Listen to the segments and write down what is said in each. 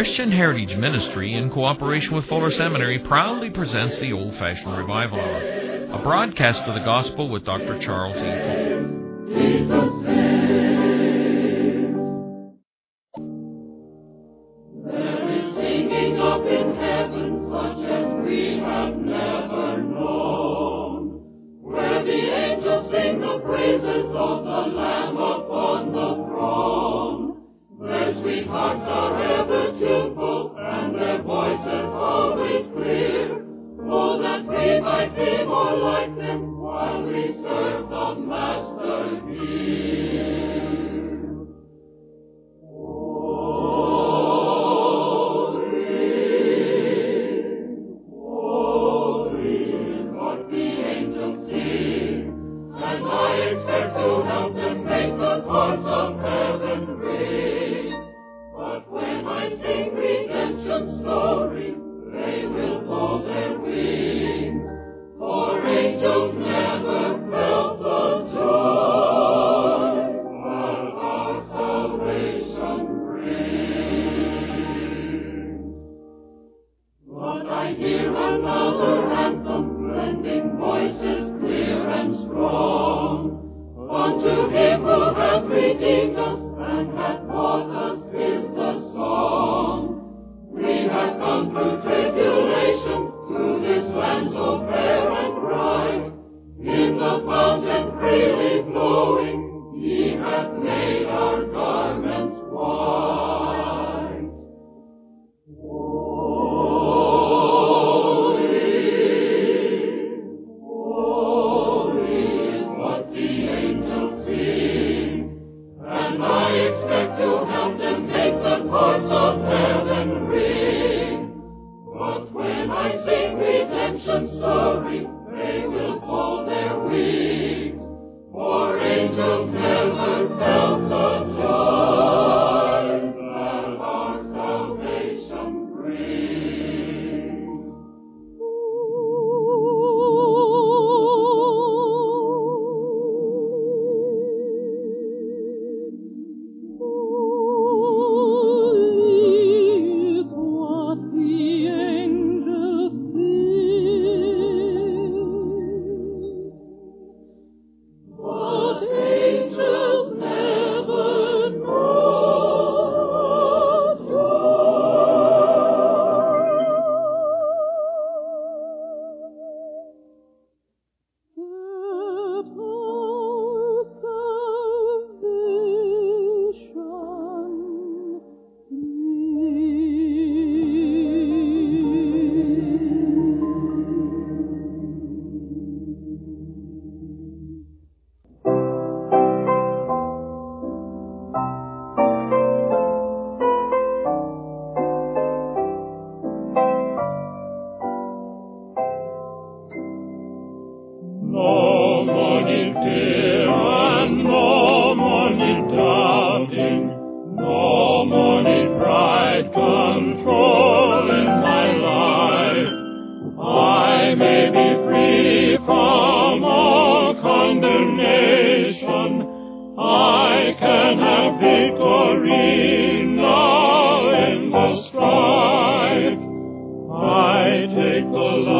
Christian Heritage Ministry, in cooperation with Fuller Seminary, proudly presents the Old Fashioned Revival Hour, a broadcast of the Gospel with Dr. Charles E. Cole. faithful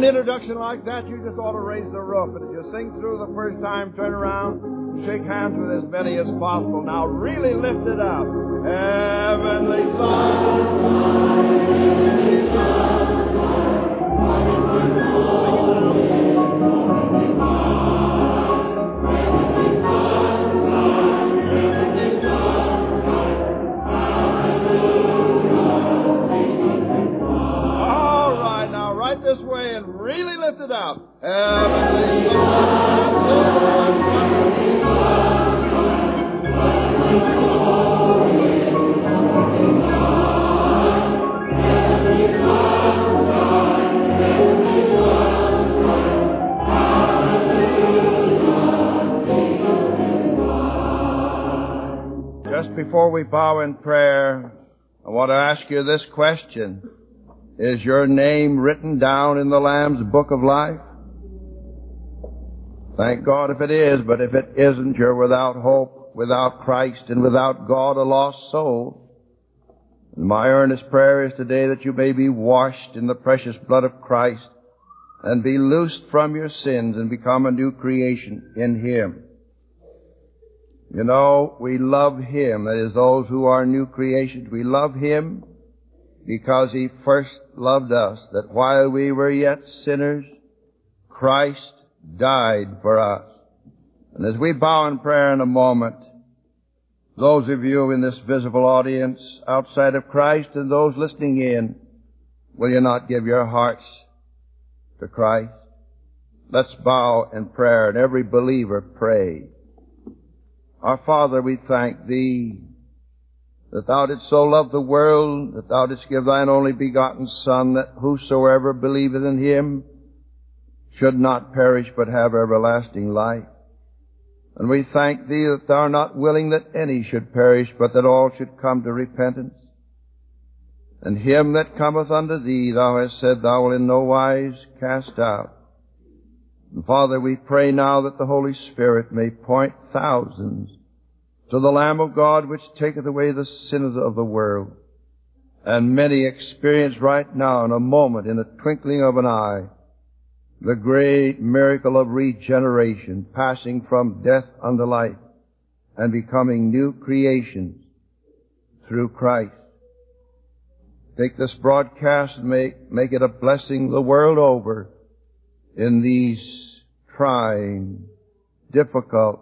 A grand introduction like that, you just ought to raise the roof. And if you sing through the first time, turn around, shake hands with as many as possible. Now really lift it up. Heavenly All before we bow in prayer, I want to ask you this question. Is your name written down in the Lamb's book of life? Thank God if it is, but if it isn't, you're without hope, without Christ, and without God, a lost soul. And my earnest prayer is today that you may be washed in the precious blood of Christ and be loosed from your sins and become a new creation in Him. You know, we love Him, that is those who are new creations. We love Him because He first loved us, that while we were yet sinners, Christ died for us. And as we bow in prayer in a moment, those of you in this visible audience outside of Christ and those listening in, will you not give your hearts to Christ? Let's bow in prayer and every believer pray. Our Father, we thank Thee that Thou didst so love the world that Thou didst give Thine only begotten Son that whosoever believeth in Him should not perish but have everlasting life. And we thank Thee that Thou art not willing that any should perish but that all should come to repentance. And him that cometh unto Thee Thou hast said Thou wilt in no wise cast out. And Father, we pray now that the Holy Spirit may point thousands to the Lamb of God which taketh away the sins of the world. And many experience right now in a moment, in a twinkling of an eye, the great miracle of regeneration, passing from death unto life and becoming new creations through Christ. Take this broadcast and make, make it a blessing the world over in these trying, difficult,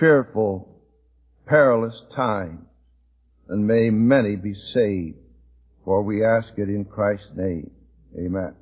fearful, perilous times. And may many be saved, for we ask it in Christ's name. Amen.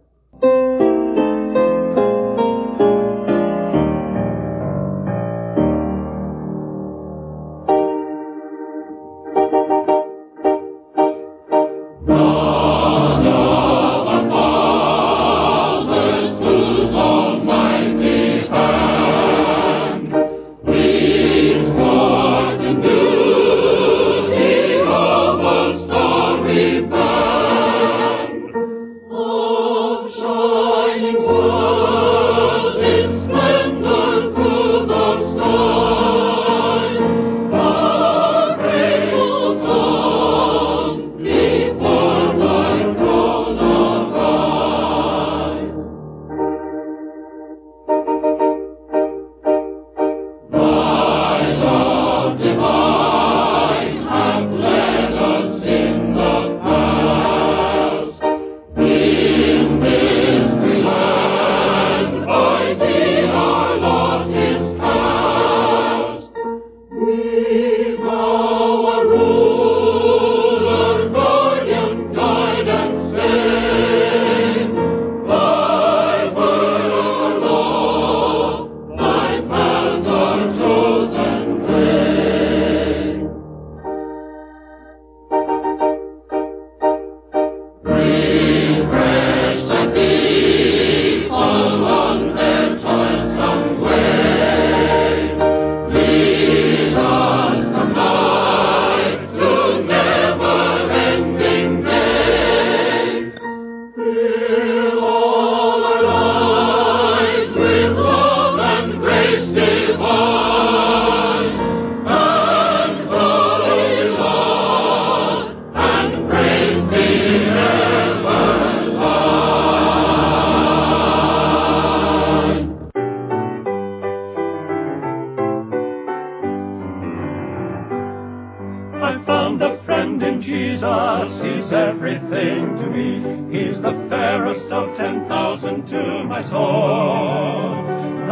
My soul.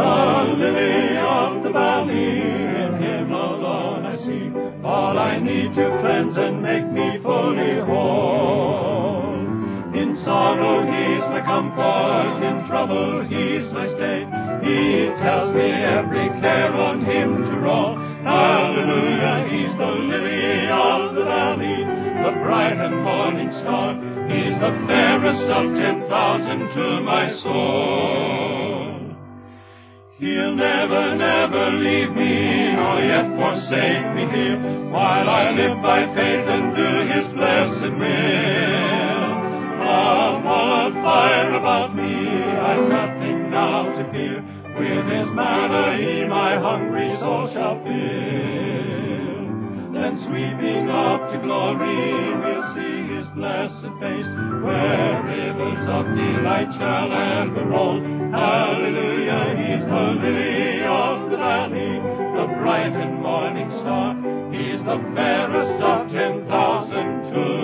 The lily of the valley, in him alone I see all I need to cleanse and make me fully whole. In sorrow he's my comfort, in trouble he's my stay. He tells me every care on him to roll. Hallelujah, he's the lily of the valley, the bright and morning star. He's the fairest of ten thousand to my soul. He'll never, never leave me, nor yet forsake me here, while I live by faith and do his blessed will. A wall of fire about me, I've nothing now to fear. With his manna he my hungry soul shall fill. Then sweeping up to glory, we'll see his blessed face, where rivers of delight shall ever roll. Hallelujah, he's the lily of the valley, the bright and morning star. He's the fairest of ten thousand to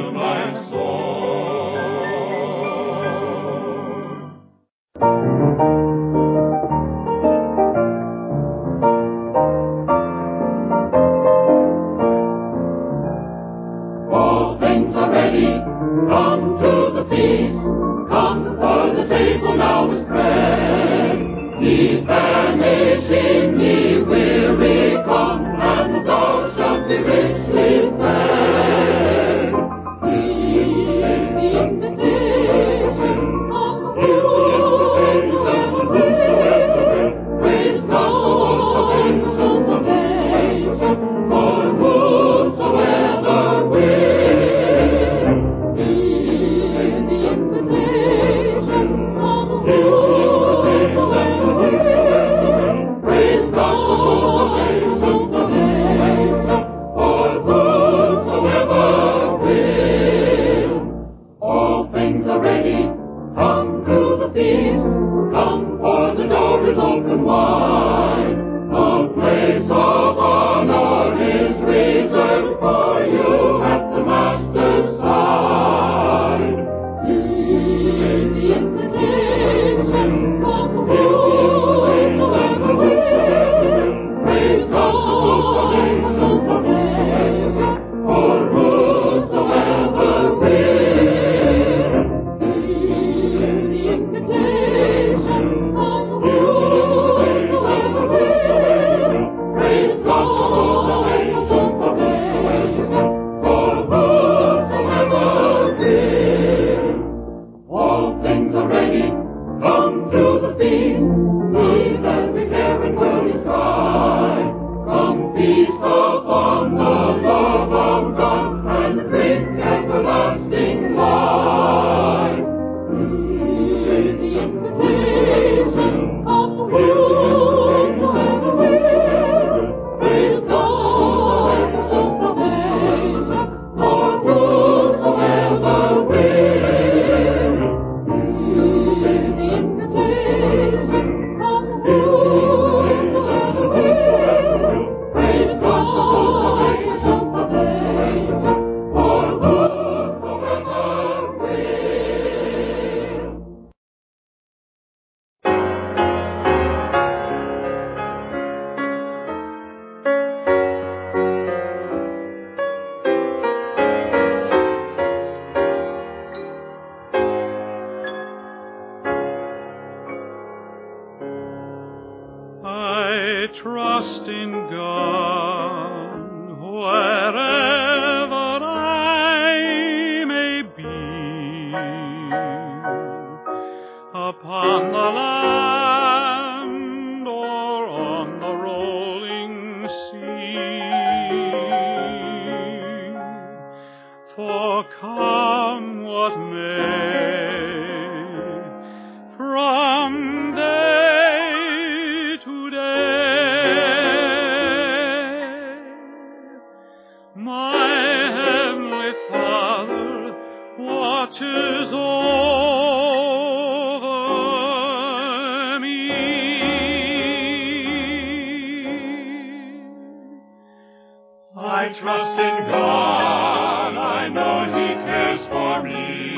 I trust in God, I know He cares for me.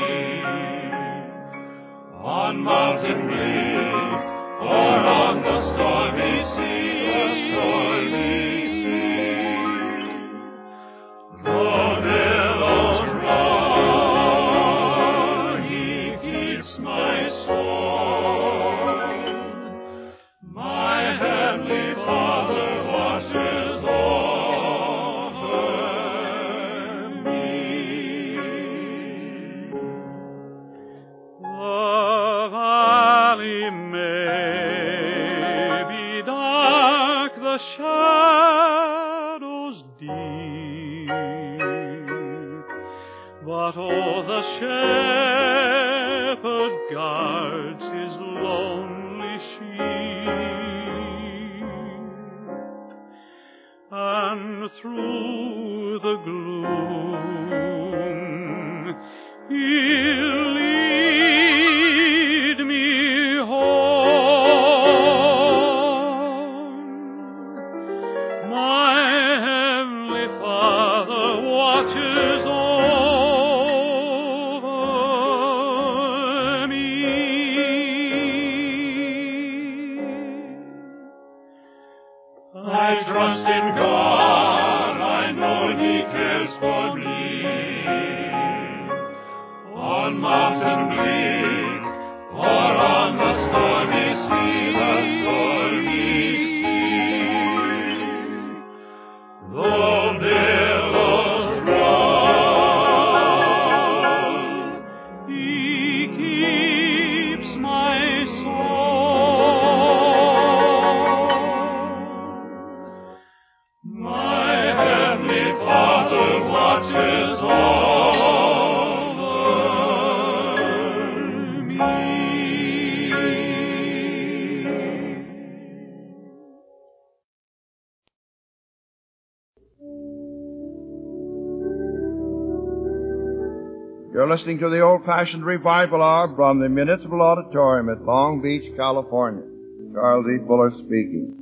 On mountain watches. listening to the Old Fashioned Revival Hour from the Municipal Auditorium at Long Beach, California. Charles E. Fuller speaking.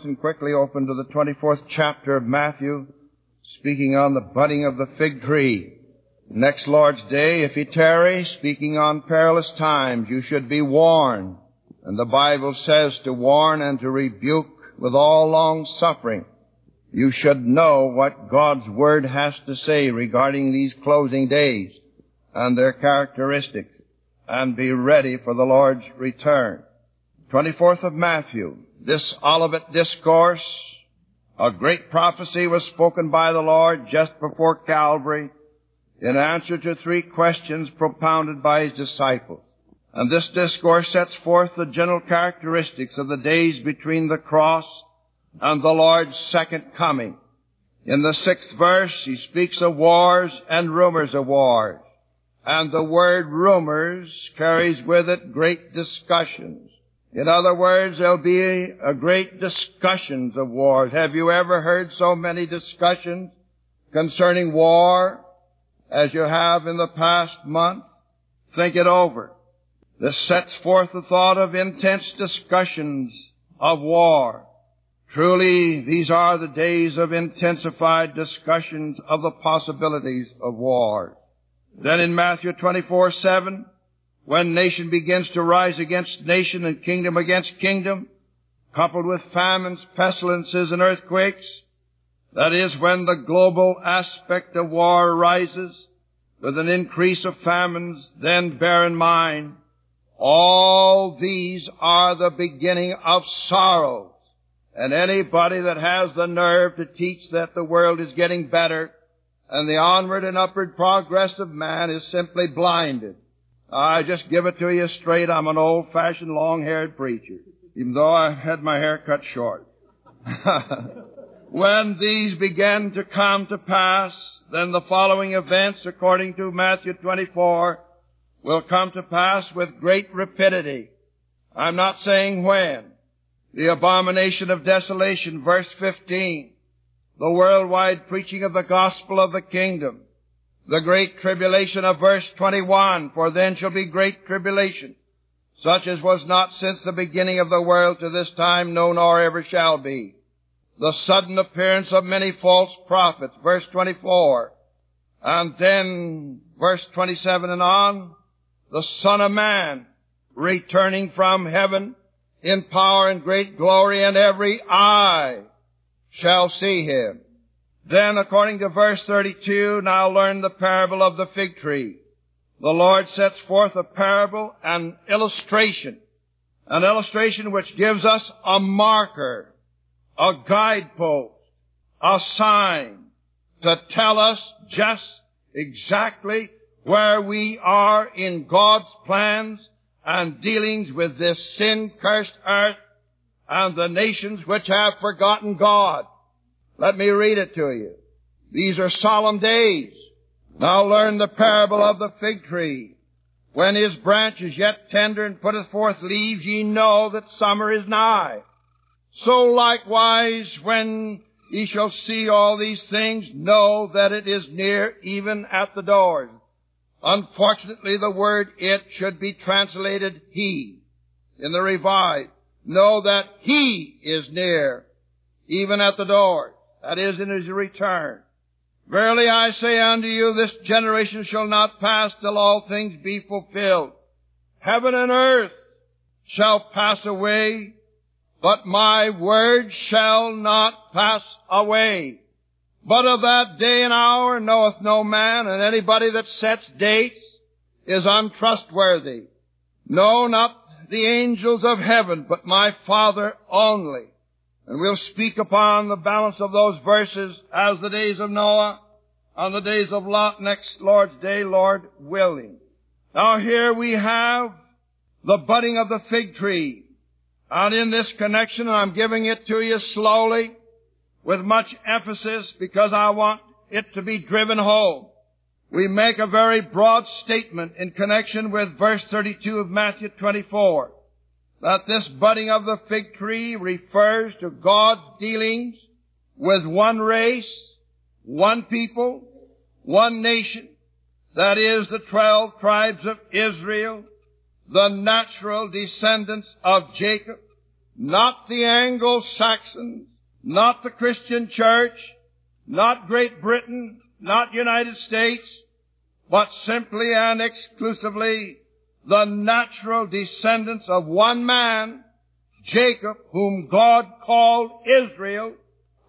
And quickly open to the 24th chapter of Matthew, speaking on the budding of the fig tree. Next Lord's Day, if he tarry, speaking on perilous times, you should be warned. And the Bible says to warn and to rebuke with all long suffering. You should know what God's Word has to say regarding these closing days and their characteristics and be ready for the Lord's return. 24th of Matthew, this Olivet Discourse, a great prophecy was spoken by the Lord just before Calvary in answer to three questions propounded by his disciples. And this discourse sets forth the general characteristics of the days between the cross and the Lord's second coming. In the sixth verse, he speaks of wars and rumors of wars. And the word rumors carries with it great discussions. In other words, there'll be a great discussions of wars. Have you ever heard so many discussions concerning war as you have in the past month? Think it over. This sets forth the thought of intense discussions of war. Truly, these are the days of intensified discussions of the possibilities of war. Then in Matthew 24, 7, when nation begins to rise against nation and kingdom against kingdom, coupled with famines, pestilences, and earthquakes, that is when the global aspect of war arises, with an increase of famines, then bear in mind, all these are the beginning of sorrows. And anybody that has the nerve to teach that the world is getting better and the onward and upward progress of man is simply blinded. I just give it to you straight. I'm an old-fashioned long-haired preacher, even though I had my hair cut short. when these began to come to pass, then the following events, according to Matthew 24, will come to pass with great rapidity. I'm not saying when. The abomination of desolation, verse 15 the worldwide preaching of the gospel of the kingdom, the great tribulation of verse 21, for then shall be great tribulation, such as was not since the beginning of the world to this time, no nor ever shall be. The sudden appearance of many false prophets, verse 24, and then verse 27 and on, the Son of Man returning from heaven in power and great glory and every eye shall see him. Then according to verse 32, now learn the parable of the fig tree. The Lord sets forth a parable, an illustration, an illustration which gives us a marker, a guidepost, a sign to tell us just exactly where we are in God's plans and dealings with this sin-cursed earth and the nations which have forgotten God. Let me read it to you. These are solemn days. Now learn the parable of the fig tree. When his branch is yet tender and putteth forth leaves, ye know that summer is nigh. So likewise, when ye shall see all these things, know that it is near, even at the doors. Unfortunately, the word it should be translated he in the revised know that He is near, even at the door. That is in His return. Verily I say unto you, this generation shall not pass till all things be fulfilled. Heaven and earth shall pass away, but my word shall not pass away. But of that day and hour knoweth no man, and anybody that sets dates is untrustworthy. No, not the angels of heaven, but my Father only. And we'll speak upon the balance of those verses as the days of Noah, on the days of Lot next Lord's day, Lord willing. Now here we have the budding of the fig tree. And in this connection, I'm giving it to you slowly, with much emphasis, because I want it to be driven home we make a very broad statement in connection with verse 32 of Matthew 24 that this budding of the fig tree refers to God's dealings with one race, one people, one nation, that is the twelve tribes of Israel, the natural descendants of Jacob, not the Anglo-Saxons, not the Christian church, not Great Britain, not United States, but simply and exclusively the natural descendants of one man, Jacob, whom God called Israel,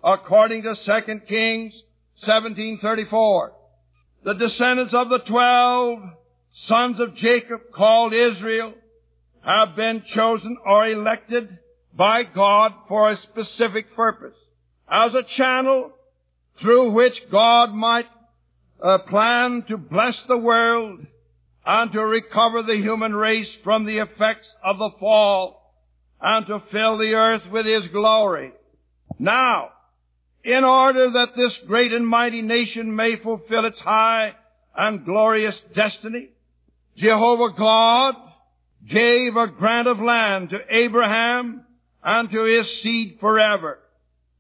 according to 2 Kings 1734. The descendants of the twelve sons of Jacob called Israel have been chosen or elected by God for a specific purpose. As a channel through which God might uh, plan to bless the world and to recover the human race from the effects of the fall and to fill the earth with His glory. Now, in order that this great and mighty nation may fulfill its high and glorious destiny, Jehovah God gave a grant of land to Abraham and to his seed forever,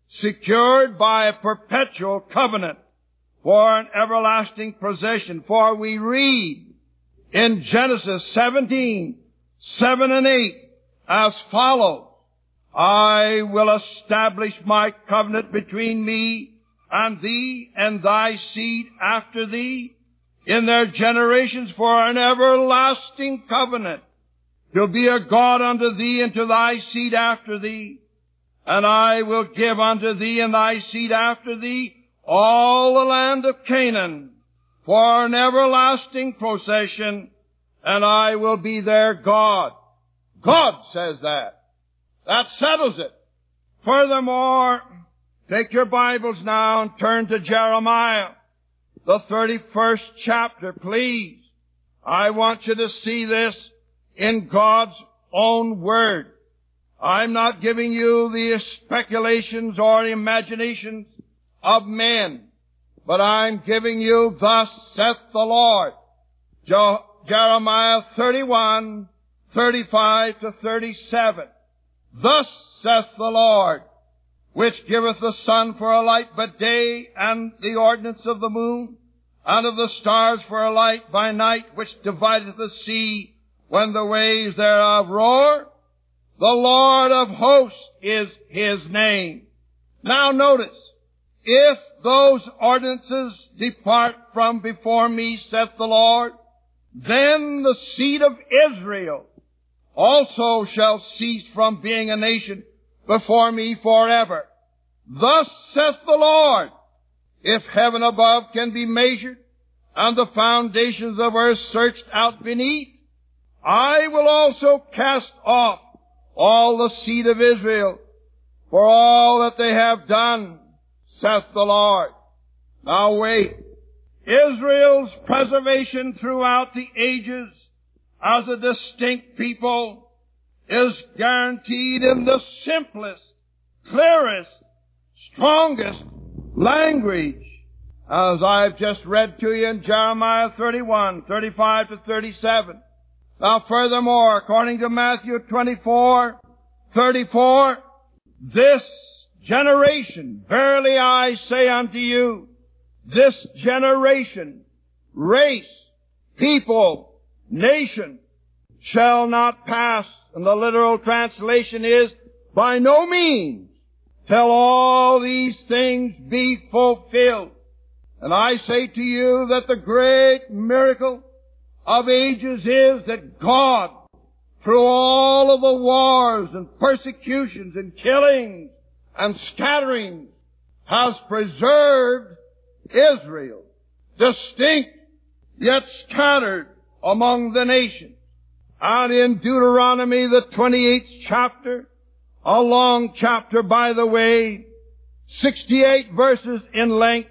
secured by a perpetual covenant for an everlasting possession. For we read in Genesis 17, 7 and 8 as follows. I will establish my covenant between me and thee and thy seed after thee in their generations for an everlasting covenant to be a God unto thee and to thy seed after thee. And I will give unto thee and thy seed after thee all the land of Canaan for an everlasting procession, and I will be their God. God says that. That settles it. Furthermore, take your Bibles now and turn to Jeremiah, the 31st chapter, please. I want you to see this in God's own Word. I'm not giving you the speculations or imaginations of men, but I'm giving you thus saith the Lord. Je- Jeremiah 31, 35 to 37. Thus saith the Lord, which giveth the sun for a light by day, and the ordinance of the moon, and of the stars for a light by night, which divideth the sea when the waves thereof roar. The Lord of hosts is his name. Now notice, if those ordinances depart from before me, saith the Lord, then the seed of Israel also shall cease from being a nation before me forever. Thus saith the Lord, if heaven above can be measured, and the foundations of earth searched out beneath, I will also cast off all the seed of Israel for all that they have done, saith the Lord. Now wait. Israel's preservation throughout the ages as a distinct people is guaranteed in the simplest, clearest, strongest language as I've just read to you in Jeremiah 31, 35 to 37. Now furthermore, according to Matthew 24, 34, this generation, verily I say unto you, this generation, race, people, nation, shall not pass. And the literal translation is, by no means till all these things be fulfilled. And I say to you that the great miracle of ages is that God, through all of the wars and persecutions and killings and scattering has preserved Israel, distinct yet scattered among the nations. And in Deuteronomy, the 28th chapter, a long chapter by the way, 68 verses in length,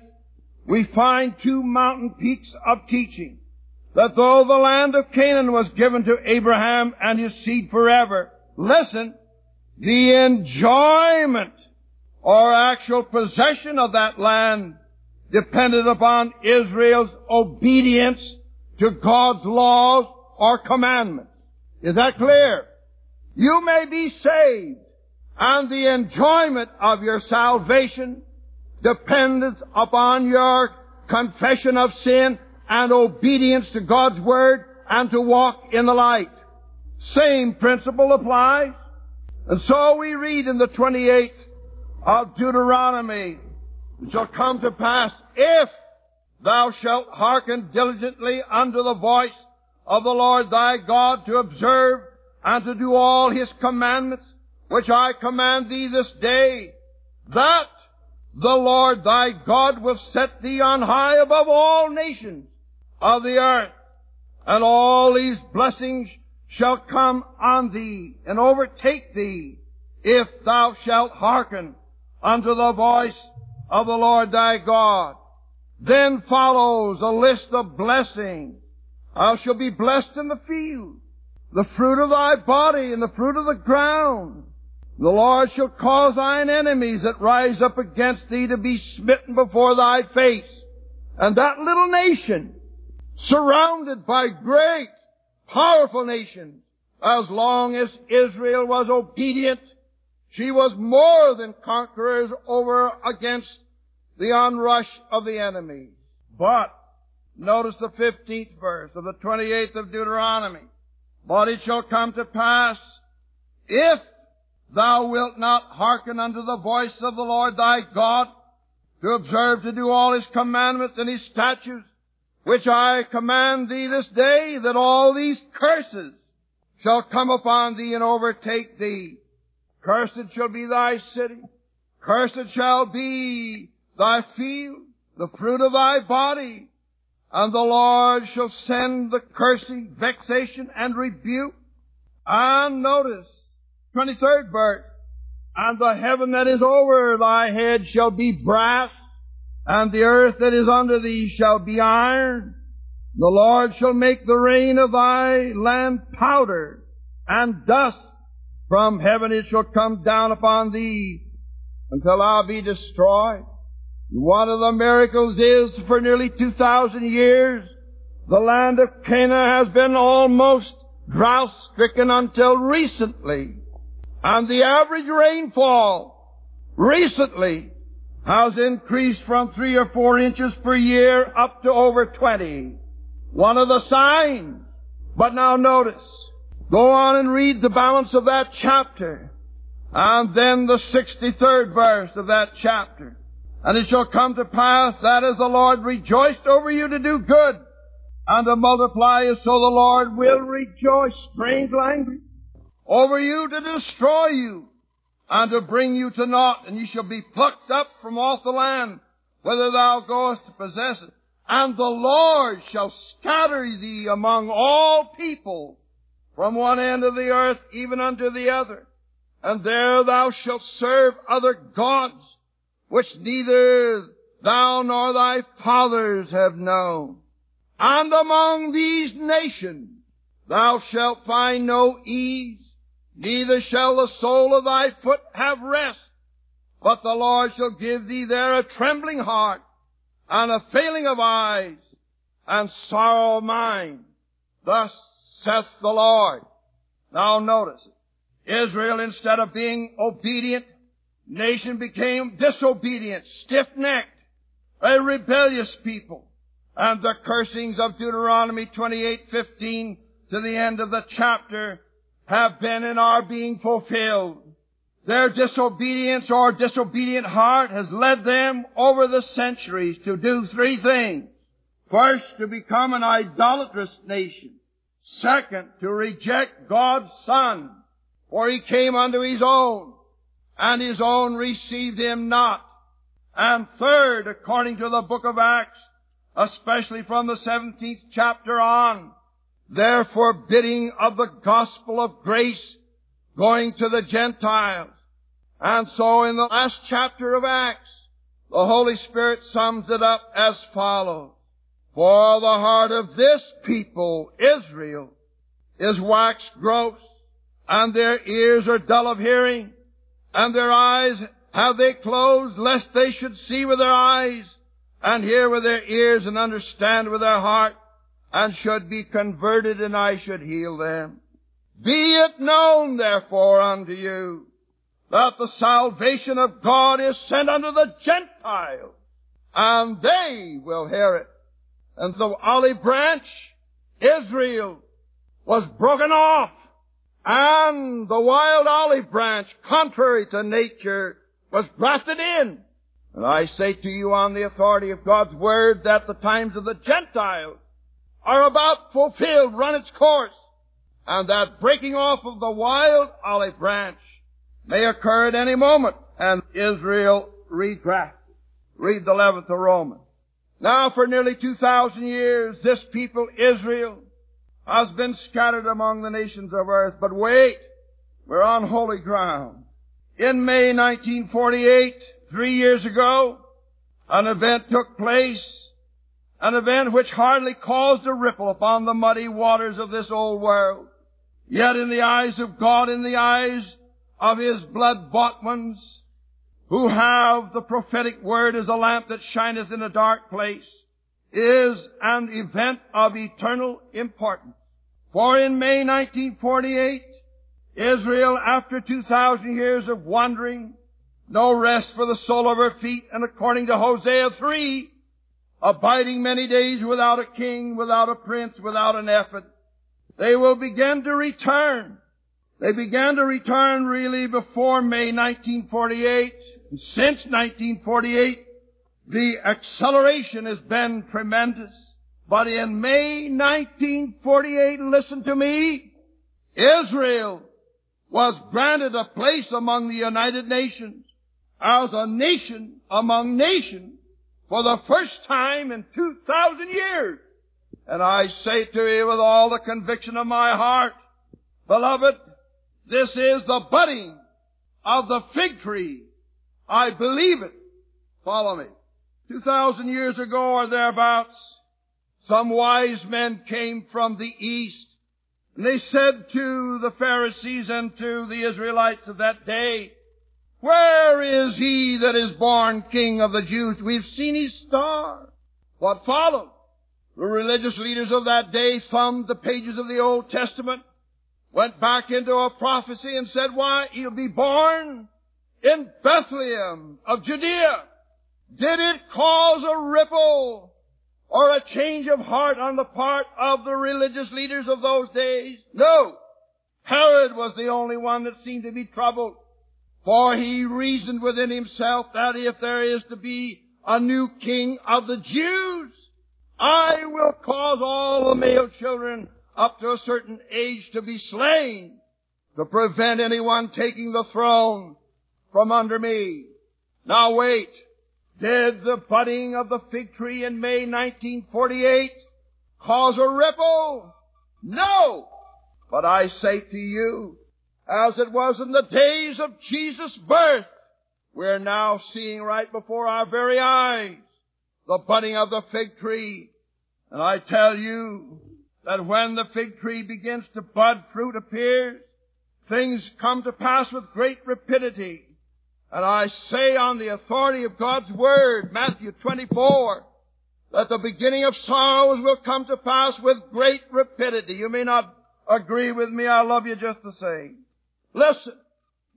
we find two mountain peaks of teaching that though the land of Canaan was given to Abraham and his seed forever, listen, the enjoyment or actual possession of that land depended upon Israel's obedience to God's laws or commandments. Is that clear? You may be saved and the enjoyment of your salvation depends upon your confession of sin and obedience to God's Word and to walk in the light. Same principle applies. And so we read in the 28th of Deuteronomy, shall come to pass if thou shalt hearken diligently unto the voice of the Lord thy God to observe and to do all his commandments, which I command thee this day, that the Lord thy God will set thee on high above all nations of the earth, and all these blessings shall come on thee and overtake thee if thou shalt hearken unto the voice of the Lord thy God. Then follows a list of blessings. Thou shalt be blessed in the field, the fruit of thy body and the fruit of the ground. The Lord shall cause thine enemies that rise up against thee to be smitten before thy face. And that little nation, surrounded by great, powerful nations, as long as Israel was obedient, she was more than conquerors over against the onrush of the enemy. But, notice the 15th verse of the 28th of Deuteronomy. But it shall come to pass, if thou wilt not hearken unto the voice of the Lord thy God, to observe to do all his commandments and his statutes, which I command thee this day, that all these curses shall come upon thee and overtake thee. Cursed shall be thy city. Cursed shall be thy field, the fruit of thy body. And the Lord shall send the cursing, vexation, and rebuke. And notice, 23rd verse, and the heaven that is over thy head shall be brass, and the earth that is under thee shall be iron. The Lord shall make the rain of thy land powder, and dust from heaven it shall come down upon thee until I be destroyed. One of the miracles is for nearly 2,000 years, the land of Canaan has been almost drought stricken until recently. And the average rainfall recently has increased from three or four inches per year up to over 20. One of the signs. But now notice, go on and read the balance of that chapter. And then the 63rd verse of that chapter. And it shall come to pass that as the Lord rejoiced over you to do good and to multiply you, so the Lord will rejoice, strange language, over you to destroy you and to bring you to naught, and you shall be plucked up from off the land, whither thou goest to possess it. And the Lord shall scatter thee among all people, from one end of the earth even unto the other. And there thou shalt serve other gods, which neither thou nor thy fathers have known. And among these nations thou shalt find no ease, neither shall the sole of thy foot have rest. But the Lord shall give thee there a trembling heart, and a failing of eyes, and sorrow of mind. Thus saith the Lord. Now notice. Israel, instead of being obedient, nation became disobedient, stiff-necked, a rebellious people. And the cursings of Deuteronomy 28:15 to the end of the chapter have been and are being fulfilled. Their disobedience or disobedient heart has led them over the centuries to do three things. First, to become an idolatrous nation. Second, to reject God's Son, for He came unto His own, and His own received Him not. And third, according to the book of Acts, especially from the 17th chapter on, their forbidding of the gospel of grace going to the Gentiles. And so in the last chapter of Acts, the Holy Spirit sums it up as follows. For the heart of this people, Israel, is waxed gross, and their ears are dull of hearing, and their eyes have they closed, lest they should see with their eyes, and hear with their ears, and understand with their heart, and should be converted, and I should heal them. Be it known, therefore, unto you, that the salvation of God is sent unto the Gentiles, and they will hear it. And the olive branch, Israel, was broken off, And the wild olive branch, contrary to nature, was grafted in. And I say to you on the authority of God's word that the times of the Gentiles are about fulfilled, run its course, and that breaking off of the wild olive branch may occur at any moment, and Israel regrafted. Read the 11th of Romans. Now for nearly 2,000 years, this people, Israel, has been scattered among the nations of earth. But wait, we're on holy ground. In May 1948, three years ago, an event took place, an event which hardly caused a ripple upon the muddy waters of this old world. Yet in the eyes of God, in the eyes of His blood-bought ones, who have the prophetic word as a lamp that shineth in a dark place, is an event of eternal importance. For in May 1948, Israel, after 2,000 years of wandering, no rest for the sole of her feet, and according to Hosea 3, abiding many days without a king, without a prince, without an ephod, they will begin to return. They began to return really before May 1948. Since 1948, the acceleration has been tremendous. But in May 1948, listen to me, Israel was granted a place among the United Nations as a nation among nations for the first time in 2,000 years. And I say to you with all the conviction of my heart, beloved, this is the budding of the fig tree I believe it. Follow me. Two thousand years ago or thereabouts, some wise men came from the east and they said to the Pharisees and to the Israelites of that day, where is he that is born king of the Jews? We've seen his star. What followed? The religious leaders of that day thumbed the pages of the Old Testament, went back into a prophecy and said, why, he'll be born in Bethlehem of Judea, did it cause a ripple or a change of heart on the part of the religious leaders of those days? No. Herod was the only one that seemed to be troubled. For he reasoned within himself that if there is to be a new king of the Jews, I will cause all the male children up to a certain age to be slain to prevent anyone taking the throne from under me. Now wait. Did the budding of the fig tree in May 1948 cause a ripple? No! But I say to you, as it was in the days of Jesus' birth, we're now seeing right before our very eyes the budding of the fig tree. And I tell you that when the fig tree begins to bud, fruit appears, things come to pass with great rapidity. And I say on the authority of God's Word, Matthew 24, that the beginning of sorrows will come to pass with great rapidity. You may not agree with me. I love you just the same. Listen.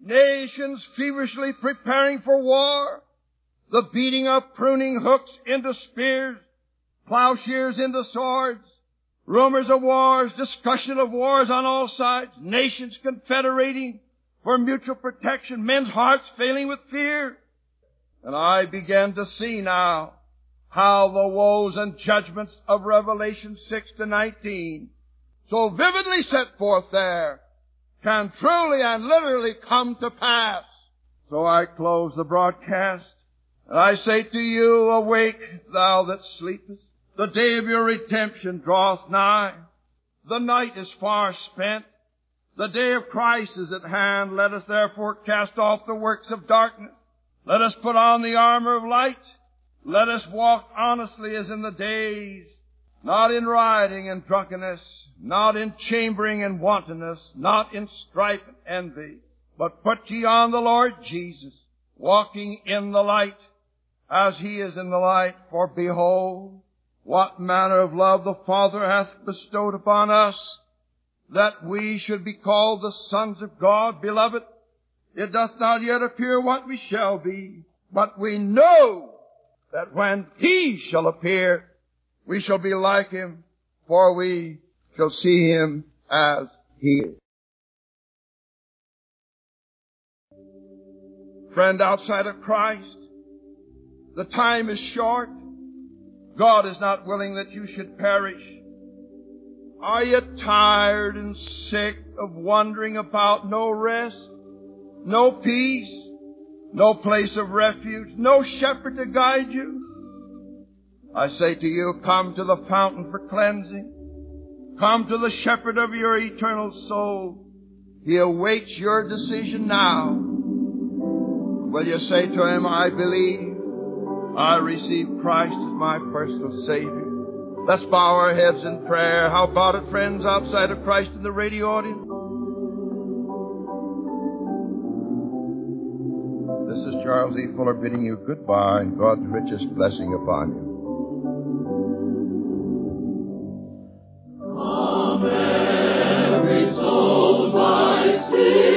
Nations feverishly preparing for war. The beating of pruning hooks into spears. Plowshares into swords. Rumors of wars. Discussion of wars on all sides. Nations confederating for mutual protection, men's hearts failing with fear. And I began to see now how the woes and judgments of Revelation 6 to 19, so vividly set forth there, can truly and literally come to pass. So I close the broadcast, and I say to you, awake thou that sleepest. The day of your redemption draweth nigh. The night is far spent. The day of Christ is at hand. Let us therefore cast off the works of darkness. Let us put on the armor of light. Let us walk honestly as in the days, not in rioting and drunkenness, not in chambering and wantonness, not in strife and envy, but put ye on the Lord Jesus, walking in the light as he is in the light. For behold, what manner of love the Father hath bestowed upon us that we should be called the sons of God, beloved. It doth not yet appear what we shall be, but we know that when He shall appear, we shall be like Him, for we shall see Him as He is. Friend, outside of Christ, the time is short. God is not willing that you should perish, are you tired and sick of wandering about no rest, no peace, no place of refuge, no shepherd to guide you? I say to you, come to the fountain for cleansing. Come to the shepherd of your eternal soul. He awaits your decision now. Will you say to him, I believe I receive Christ as my personal Savior? Let's bow our heads in prayer. How about it, friends outside of Christ in the radio audience? This is Charles E. Fuller bidding you goodbye and God's richest blessing upon you. Every soul, my.